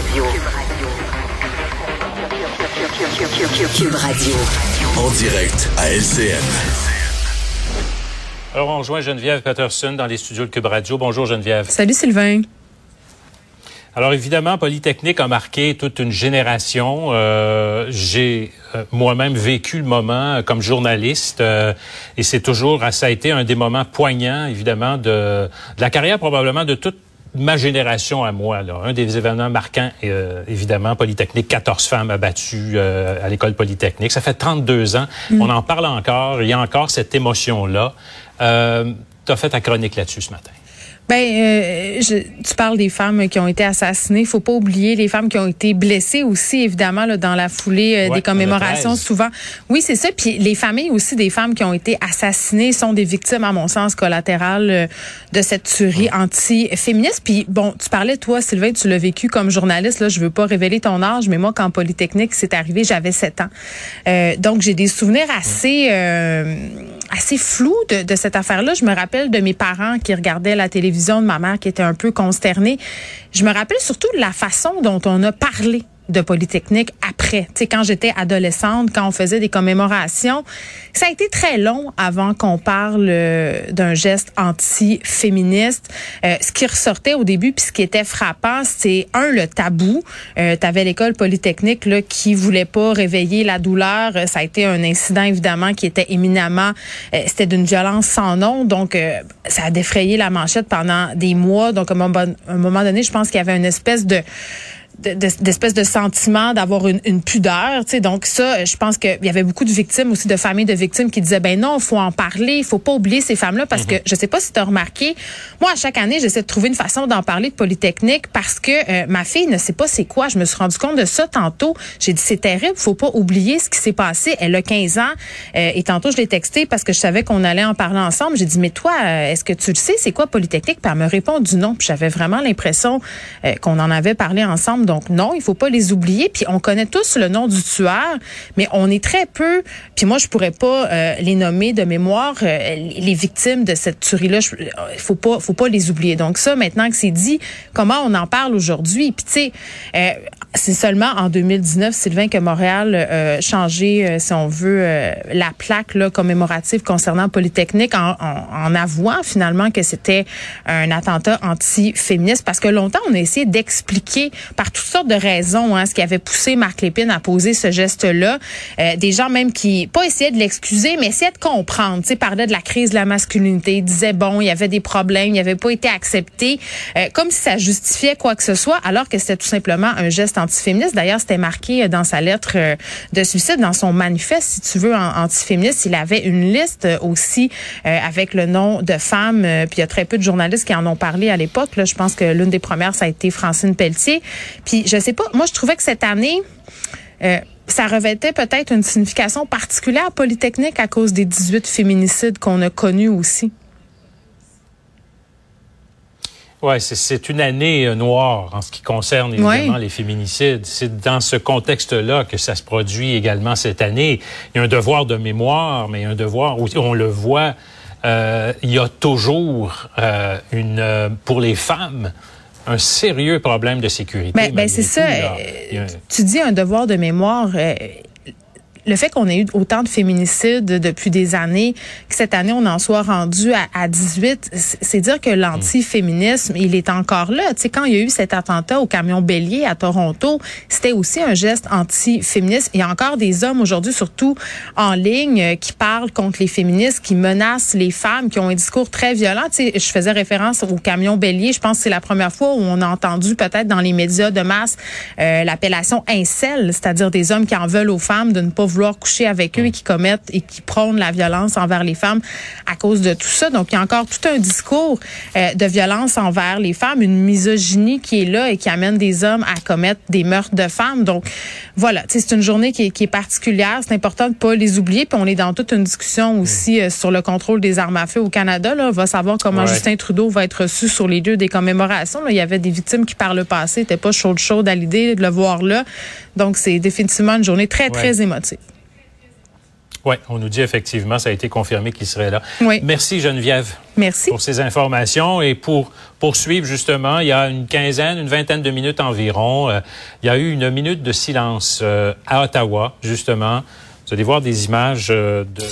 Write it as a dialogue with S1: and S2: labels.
S1: Radio. Cube Radio.
S2: En direct à LCN.
S3: Alors, on rejoint Geneviève Patterson dans les studios de Cube Radio. Bonjour Geneviève.
S4: Salut Sylvain.
S3: Alors évidemment, Polytechnique a marqué toute une génération. Euh, J'ai euh, moi-même vécu le moment comme journaliste euh, et c'est toujours, ça a été un des moments poignants, évidemment, de, de la carrière probablement de toute ma génération à moi. Là. Un des événements marquants, euh, évidemment, Polytechnique, 14 femmes abattues à l'école Polytechnique. Ça fait 32 ans.
S4: Mm.
S3: On en parle encore. Il y a encore cette émotion-là. Euh, tu as fait ta chronique là-dessus ce matin.
S4: Ben, euh, je, tu parles des femmes qui ont été assassinées. Faut pas oublier les femmes qui ont été blessées aussi, évidemment, là, dans la foulée euh,
S3: Ouais,
S4: des commémorations.
S3: le 13.
S4: Souvent, oui, c'est ça. Puis les familles aussi des femmes qui ont été assassinées sont des victimes, à mon sens, collatérales euh, de cette tuerie anti-féministe. Puis bon, tu parlais toi, Sylvain, tu l'as vécu comme journaliste. Là, je veux pas révéler ton âge, mais moi, quand Polytechnique c'est arrivé, j'avais 7 ans. Euh, donc j'ai des souvenirs assez euh, assez flous de, de cette affaire-là. Je me rappelle de mes parents qui regardaient la télévision, de ma mère qui était un peu consternée. Je me rappelle surtout de la façon dont on a parlé de Polytechnique après. Tu quand j'étais adolescente, quand on faisait des commémorations, ça a été très long avant qu'on parle euh, d'un geste anti-féministe. Euh, ce qui ressortait au début, puis ce qui était frappant, c'est un le tabou. Euh, tu avais l'école Polytechnique là qui voulait pas réveiller la douleur. Ça a été un incident évidemment qui était éminemment, euh, c'était d'une violence sans nom, donc ça a défrayé la manchette pendant des mois. Donc à un moment, donné, je pense qu'il y avait une espèce de- d'espèce de sentiment d'avoir une, une pudeur, tu sais. Donc ça, je pense qu'il y avait beaucoup de victimes aussi, de familles de victimes qui disaient ben non, faut en parler, il faut pas oublier ces femmes-là parce que je sais pas si tu as remarqué, moi à chaque année j'essaie de trouver une façon d'en parler de Polytechnique parce que euh, ma fille ne sait pas c'est quoi. Je me suis rendu compte de ça tantôt. J'ai dit c'est terrible, faut pas oublier ce qui s'est passé. Elle a 15 ans euh, et tantôt je l'ai texté parce que je savais qu'on allait en parler ensemble. J'ai dit mais toi, euh, est-ce que tu le sais c'est quoi Polytechnique? Puis elle me répond du non. Puis j'avais vraiment l'impression euh, qu'on en avait parlé ensemble. Donc non, il faut pas les oublier. Puis on connaît tous le nom du tueur, mais on est très peu. Puis moi, je pourrais pas euh, les nommer de mémoire. euh, les victimes de cette tuerie-là, je- euh, il faut pas, faut pas les oublier. Donc ça, maintenant que c'est dit, comment on en parle aujourd'hui? Puis tu sais, c'est seulement en 2019, Sylvain, que Montréal a changé, si on veut, la plaque commémorative concernant Polytechnique en, avouant finalement que c'était un attentat anti-féministe. Parce que longtemps, on a essayé d'expliquer par toutes sortes de raisons hein, ce qui avait poussé Marc Lépine à poser ce geste-là. Euh, des gens même qui, pas essayaient de l'excuser, mais essayaient de comprendre. Tu sais, parlaient de la crise de la masculinité, ils disaient, bon, il y avait des problèmes, il n'avait pas été accepté, euh, comme si ça justifiait quoi que ce soit, alors que c'était tout simplement un geste antiféministe. D'ailleurs, c'était marqué euh, dans sa lettre euh, de suicide, dans son manifeste, si tu veux, antiféministe. Il avait une liste euh, aussi euh, avec le nom de femmes, puis il y a très peu de journalistes qui en ont parlé à l'époque. Là, je pense que l'une des premières, ça a été Francine Pelletier. Puis je sais pas, moi je trouvais que cette année, euh, ça revêtait peut-être une signification particulière à Polytechnique à cause des 18 féminicides qu'on a connus aussi.
S3: Ouais, c'est- une année euh, noire en ce qui concerne évidemment les féminicides. C'est dans ce contexte-là que ça se produit également cette année. Il y a un devoir de mémoire, mais un devoir où on le voit. euh, il y a toujours euh, une pour les femmes un sérieux problème de sécurité.
S4: Ben, ben c'est
S3: tout,
S4: ça. euh,
S3: un-
S4: Tu dis un devoir de mémoire. euh, le fait qu'on ait eu autant de féminicides depuis des années, que cette année on en soit rendu à, à 18, c'est c'est dire que l'antiféminisme, il est encore là. Tu sais, quand il y a eu cet attentat au camion bélier à Toronto, c'était aussi un geste antiféministe. Il y a encore des hommes aujourd'hui, surtout en ligne, euh, qui parlent contre les féministes, qui menacent les femmes, qui ont un discours très violent. Tu sais, je faisais référence au camion bélier. Je pense que c'est la première fois où on a entendu peut-être dans les médias de masse euh, l'appellation incel, c'est-à-dire des hommes qui en veulent aux femmes de ne pas vouloir coucher avec eux et qui commettent et qui prônent la violence envers les femmes à cause de tout ça. Donc, il y a encore tout un discours euh, de violence envers les femmes, une misogynie qui est là et qui amène des hommes à commettre des meurtres de femmes. Donc, voilà, c'est une journée qui est, qui est particulière. C'est important de pas les oublier. Puis on est dans toute une discussion aussi euh, sur le contrôle des armes à feu au Canada. Là. On va savoir comment
S3: Ouais.
S4: Justin Trudeau va être reçu sur les lieux des commémorations. Là, il y avait des victimes qui, par le passé, n'étaient pas chaudes chaudes à l'idée de le voir là. Donc, c'est définitivement une journée très,
S3: Ouais.
S4: très émotive.
S3: Oui, on nous dit effectivement, ça a été confirmé qu'il serait là.
S4: Oui.
S3: Merci Geneviève.
S4: Merci.
S3: Pour ces informations et pour poursuivre justement, il y a une quinzaine, une vingtaine de minutes environ, euh, il y a eu une minute de silence euh, à Ottawa, justement. Vous allez voir des images euh, de...